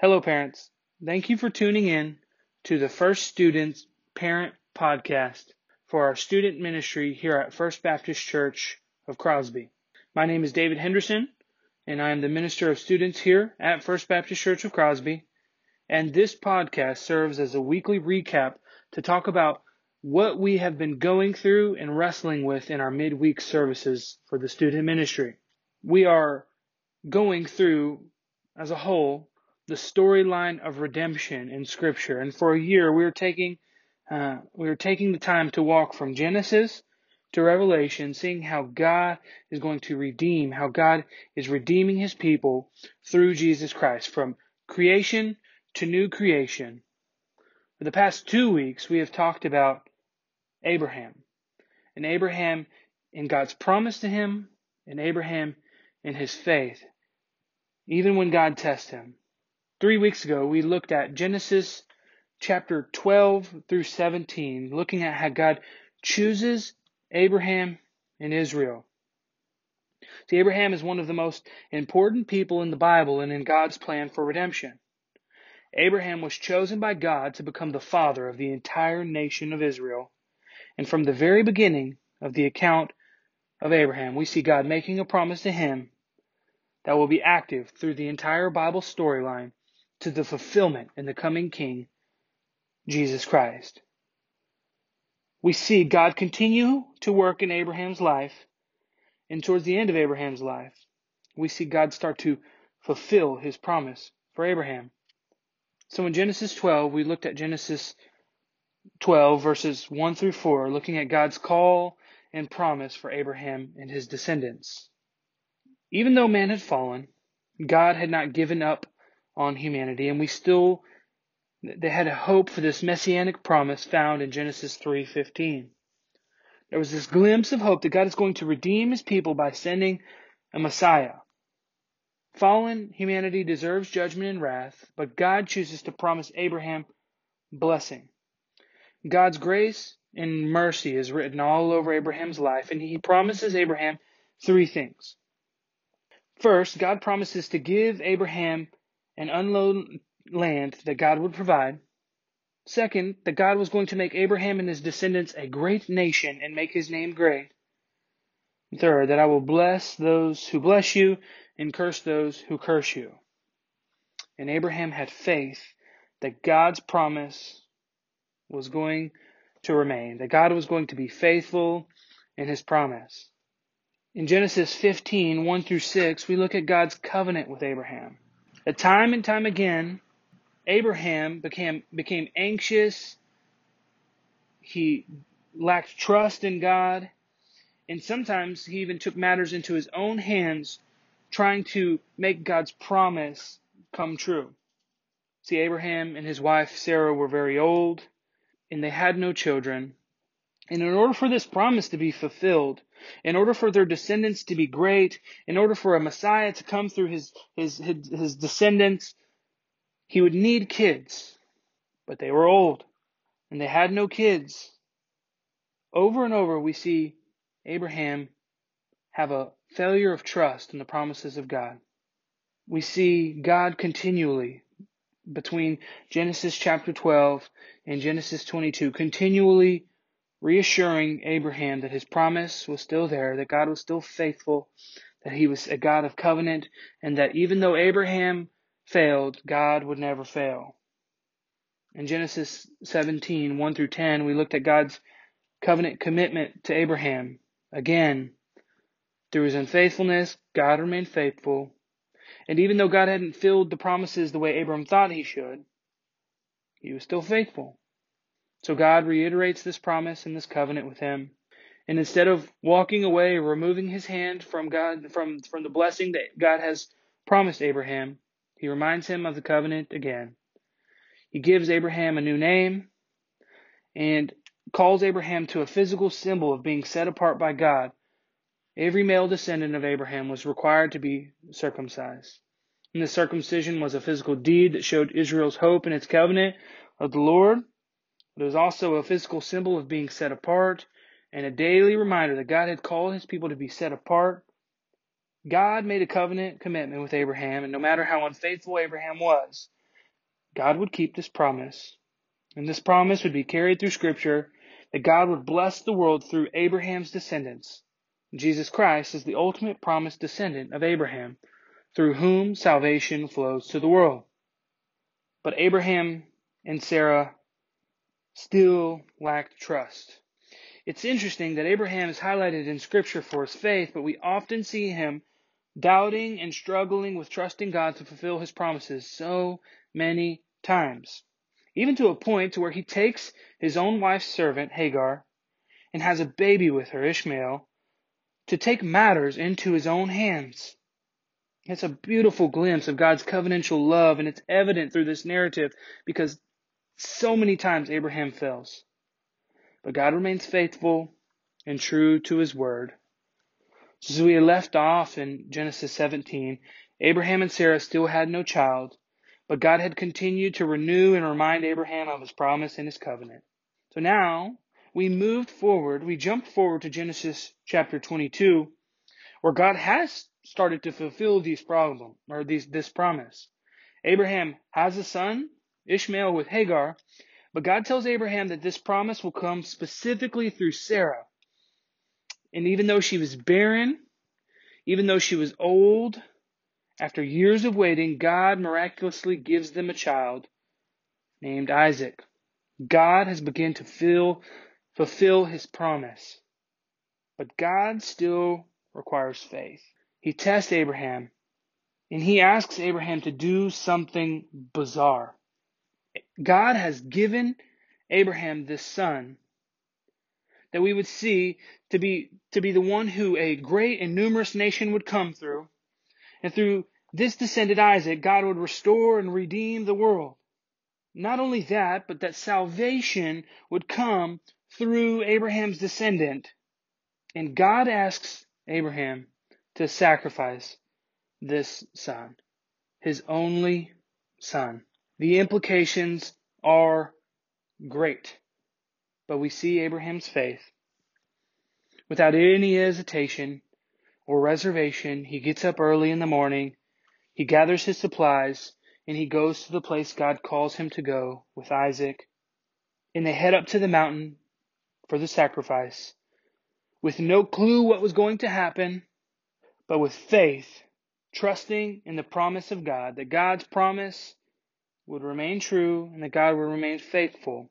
Hello, parents. Thank you for tuning in to the First Students Parent Podcast for our student ministry here at First Baptist Church of Crosby. My name is David Henderson, and I am the Minister of Students here at First Baptist Church of Crosby. And this podcast serves as a weekly recap to talk about what we have been going through and wrestling with in our midweek services for the student ministry. We are going through, as a whole, the storyline of redemption in Scripture. And for a year, we were taking uh, we were taking the time to walk from Genesis to Revelation, seeing how God is going to redeem, how God is redeeming His people through Jesus Christ, from creation to new creation. For the past two weeks, we have talked about Abraham, and Abraham in God's promise to him, and Abraham in his faith, even when God tests him. Three weeks ago, we looked at Genesis chapter 12 through 17, looking at how God chooses Abraham and Israel. See, Abraham is one of the most important people in the Bible and in God's plan for redemption. Abraham was chosen by God to become the father of the entire nation of Israel. And from the very beginning of the account of Abraham, we see God making a promise to him that will be active through the entire Bible storyline to the fulfillment in the coming King, Jesus Christ. We see God continue to work in Abraham's life, and towards the end of Abraham's life, we see God start to fulfill his promise for Abraham. So in Genesis 12, we looked at Genesis 12, verses 1 through 4, looking at God's call and promise for Abraham and his descendants. Even though man had fallen, God had not given up on humanity, and we still they had a hope for this messianic promise found in Genesis 3:15. There was this glimpse of hope that God is going to redeem his people by sending a Messiah. Fallen humanity deserves judgment and wrath, but God chooses to promise Abraham blessing. God's grace and mercy is written all over Abraham's life, and he promises Abraham three things. First, God promises to give Abraham an unknown land that God would provide. Second, that God was going to make Abraham and his descendants a great nation and make his name great. Third, that I will bless those who bless you and curse those who curse you. And Abraham had faith that God's promise was going to remain, that God was going to be faithful in his promise. In Genesis 15, 1 through 6, we look at God's covenant with Abraham. That time and time again, Abraham became, became anxious. He lacked trust in God. And sometimes he even took matters into his own hands, trying to make God's promise come true. See, Abraham and his wife Sarah were very old, and they had no children. And in order for this promise to be fulfilled, in order for their descendants to be great, in order for a Messiah to come through his, his, his, his descendants, he would need kids. But they were old and they had no kids. Over and over, we see Abraham have a failure of trust in the promises of God. We see God continually, between Genesis chapter 12 and Genesis 22, continually reassuring Abraham that his promise was still there, that God was still faithful, that he was a God of covenant, and that even though Abraham failed, God would never fail. In Genesis 17, 1 through 10, we looked at God's covenant commitment to Abraham. Again, through his unfaithfulness, God remained faithful. And even though God hadn't filled the promises the way Abraham thought he should, he was still faithful. So God reiterates this promise and this covenant with him. And instead of walking away removing his hand from God from, from the blessing that God has promised Abraham, he reminds him of the covenant again. He gives Abraham a new name and calls Abraham to a physical symbol of being set apart by God. Every male descendant of Abraham was required to be circumcised. And the circumcision was a physical deed that showed Israel's hope in its covenant of the Lord it was also a physical symbol of being set apart and a daily reminder that God had called his people to be set apart. God made a covenant commitment with Abraham, and no matter how unfaithful Abraham was, God would keep this promise, and this promise would be carried through Scripture that God would bless the world through Abraham's descendants. Jesus Christ is the ultimate promised descendant of Abraham, through whom salvation flows to the world. But Abraham and Sarah still lacked trust. It's interesting that Abraham is highlighted in Scripture for his faith, but we often see him doubting and struggling with trusting God to fulfill his promises so many times. Even to a point to where he takes his own wife's servant, Hagar, and has a baby with her, Ishmael, to take matters into his own hands. It's a beautiful glimpse of God's covenantal love, and it's evident through this narrative because so many times Abraham fails. But God remains faithful and true to his word. So as we left off in Genesis 17, Abraham and Sarah still had no child, but God had continued to renew and remind Abraham of his promise and his covenant. So now we moved forward, we jumped forward to Genesis chapter 22, where God has started to fulfill these or these this promise. Abraham has a son, Ishmael with Hagar, but God tells Abraham that this promise will come specifically through Sarah. And even though she was barren, even though she was old, after years of waiting, God miraculously gives them a child named Isaac. God has begun to fill, fulfill his promise. But God still requires faith. He tests Abraham and he asks Abraham to do something bizarre. God has given Abraham this son that we would see to be to be the one who a great and numerous nation would come through. And through this descended Isaac, God would restore and redeem the world. Not only that, but that salvation would come through Abraham's descendant. And God asks Abraham to sacrifice this son, his only son. The implications are great. But we see Abraham's faith. Without any hesitation or reservation, he gets up early in the morning, he gathers his supplies, and he goes to the place God calls him to go with Isaac. And they head up to the mountain for the sacrifice with no clue what was going to happen, but with faith, trusting in the promise of God, that God's promise would remain true and that God would remain faithful,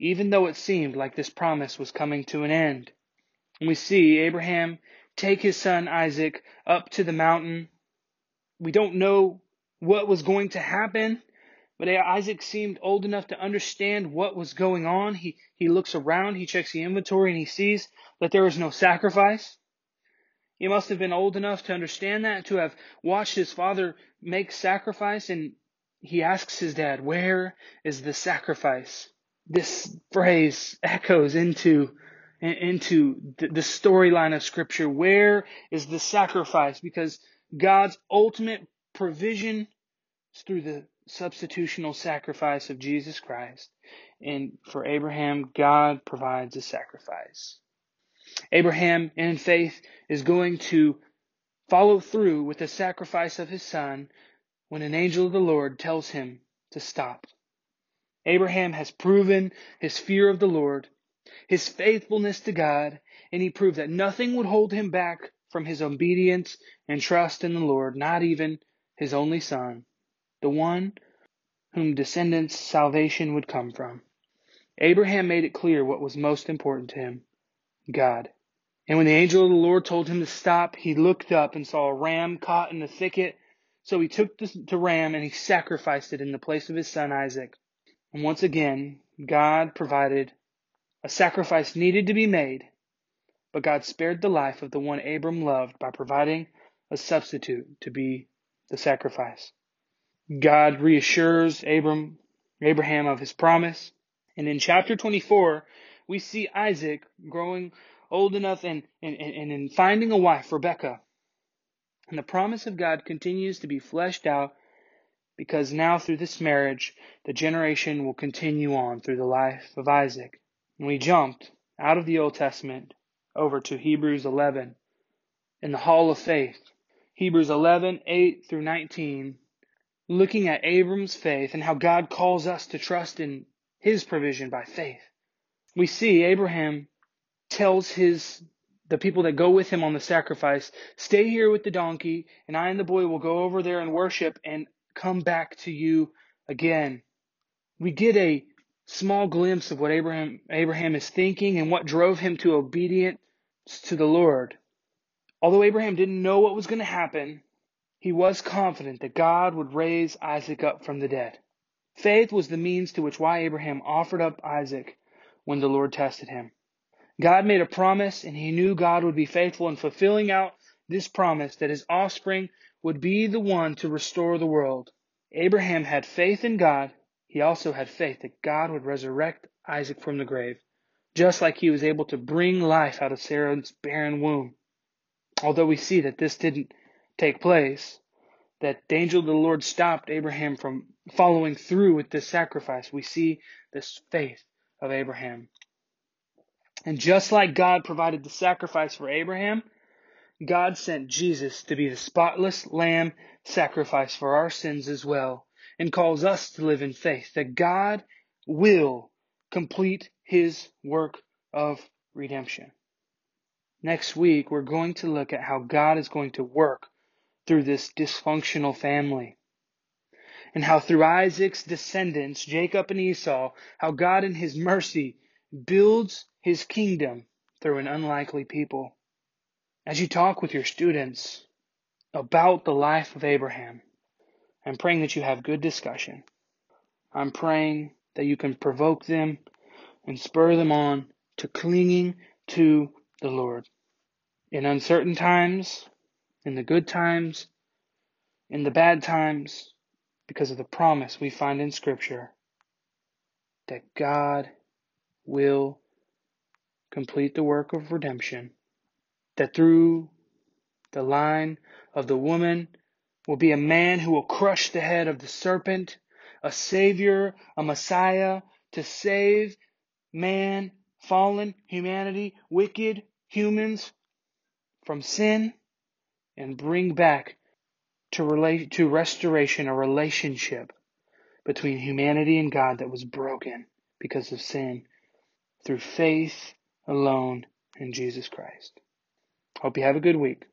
even though it seemed like this promise was coming to an end. And we see Abraham take his son Isaac up to the mountain. We don't know what was going to happen, but Isaac seemed old enough to understand what was going on. He, he looks around, he checks the inventory, and he sees that there was no sacrifice. He must have been old enough to understand that, to have watched his father make sacrifice, and he asks his dad, Where is the sacrifice? This phrase echoes into into the storyline of scripture. Where is the sacrifice? Because God's ultimate provision is through the substitutional sacrifice of Jesus Christ. And for Abraham, God provides a sacrifice. Abraham, in faith, is going to follow through with the sacrifice of his son when an angel of the Lord tells him to stop. Abraham has proven his fear of the Lord, his faithfulness to God, and he proved that nothing would hold him back from his obedience and trust in the Lord, not even his only son, the one whom descendants salvation would come from. Abraham made it clear what was most important to him God. And when the angel of the Lord told him to stop, he looked up and saw a ram caught in the thicket so he took the ram and he sacrificed it in the place of his son Isaac. And once again, God provided a sacrifice needed to be made, but God spared the life of the one Abram loved by providing a substitute to be the sacrifice. God reassures Abram, Abraham of his promise. And in chapter 24, we see Isaac growing old enough and, and, and, and finding a wife, Rebecca. And the promise of God continues to be fleshed out because now through this marriage, the generation will continue on through the life of Isaac. And we jumped out of the Old Testament over to Hebrews 11 in the Hall of Faith. Hebrews 11, 8 through 19 looking at Abram's faith and how God calls us to trust in his provision by faith. We see Abraham tells his the people that go with him on the sacrifice, stay here with the donkey, and I and the boy will go over there and worship and come back to you again. We get a small glimpse of what Abraham Abraham is thinking and what drove him to obedience to the Lord. Although Abraham didn't know what was going to happen, he was confident that God would raise Isaac up from the dead. Faith was the means to which why Abraham offered up Isaac when the Lord tested him. God made a promise and he knew God would be faithful in fulfilling out this promise that his offspring would be the one to restore the world. Abraham had faith in God. He also had faith that God would resurrect Isaac from the grave, just like he was able to bring life out of Sarah's barren womb. Although we see that this didn't take place, that the angel of the Lord stopped Abraham from following through with this sacrifice, we see this faith of Abraham. And just like God provided the sacrifice for Abraham, God sent Jesus to be the spotless lamb sacrifice for our sins as well, and calls us to live in faith that God will complete his work of redemption. Next week, we're going to look at how God is going to work through this dysfunctional family. And how through Isaac's descendants, Jacob and Esau, how God in his mercy builds his kingdom through an unlikely people. As you talk with your students about the life of Abraham, I'm praying that you have good discussion. I'm praying that you can provoke them and spur them on to clinging to the Lord. In uncertain times, in the good times, in the bad times, because of the promise we find in Scripture that God will complete the work of redemption, that through the line of the woman will be a man who will crush the head of the serpent, a savior, a messiah to save man, fallen humanity, wicked humans from sin and bring back to relate to restoration a relationship between humanity and God that was broken because of sin through faith alone in Jesus Christ. Hope you have a good week.